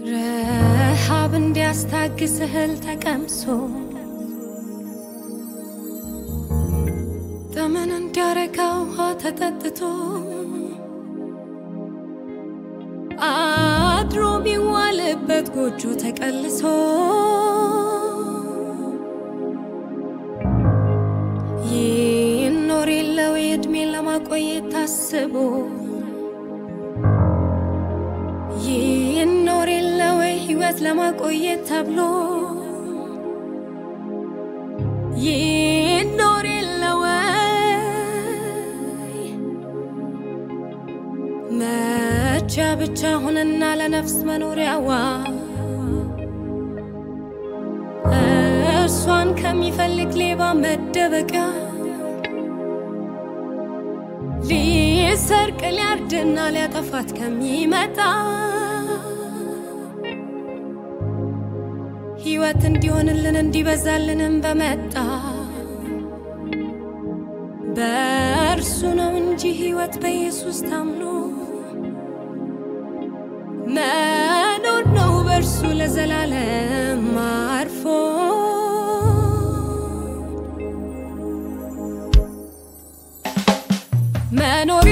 ረሃብ እንዲያስታግስ እህል ተቀምሶ ጠመን እንዲያረካ ውሃ ተጠጥቶ አድሮ ቢዋልበት ጎጆ ተቀልሶ ይኖር የለው የዕድሜን ለማቆየት ታስቦ ሕይወት ለማቆየት ተብሎ ይኖር የለው መቻ ብቻ ሆነና ለነፍስ መኖሪያዋ እርሷን ከሚፈልግ ሌባ መደበቂያ ሊሰርቅ ሊያርድና ሊያጠፋት ከሚመጣ ሕይወት እንዲሆንልን እንዲበዛልንም በመጣ በእርሱ ነው እንጂ ሕይወት በኢየሱስ ታምኖ መኖር ነው በእርሱ ለዘላለም አርፎ መኖሪያሽ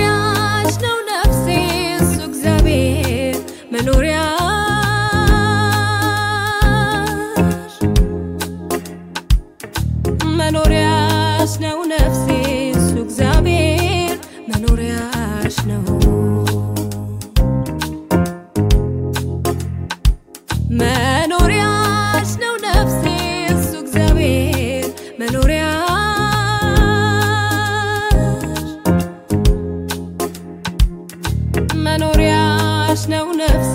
መኖሪያሽ ነው ነፍሴ እሱ እግዚአብሔር መኖሪያሽ መኖሪያሽ ነው ነፍሴ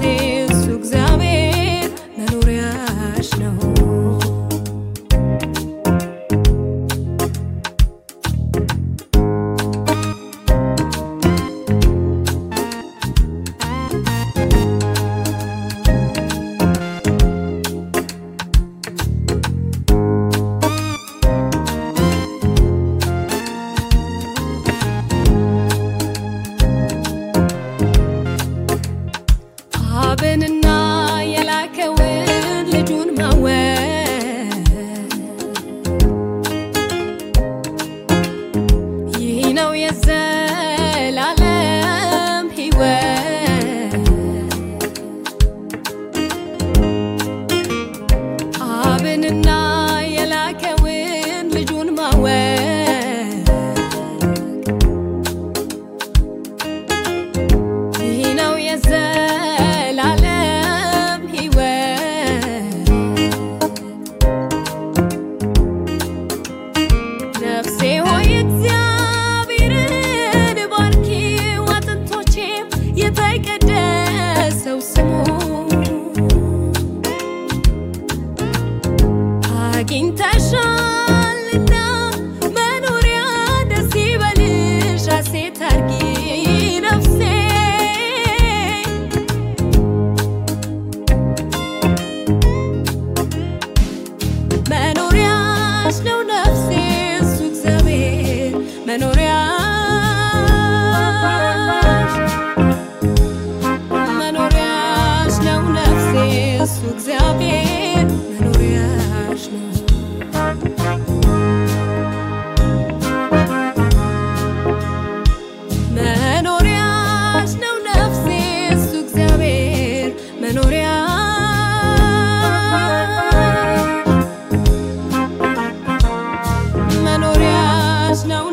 መኖሪያሽ ነው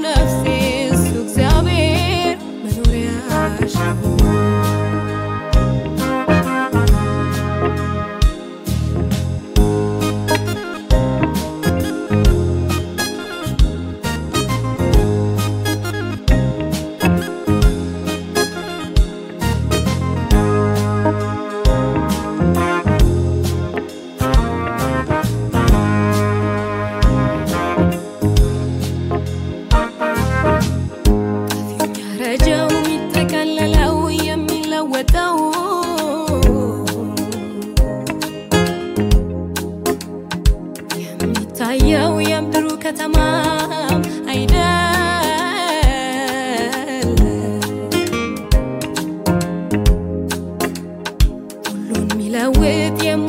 with you.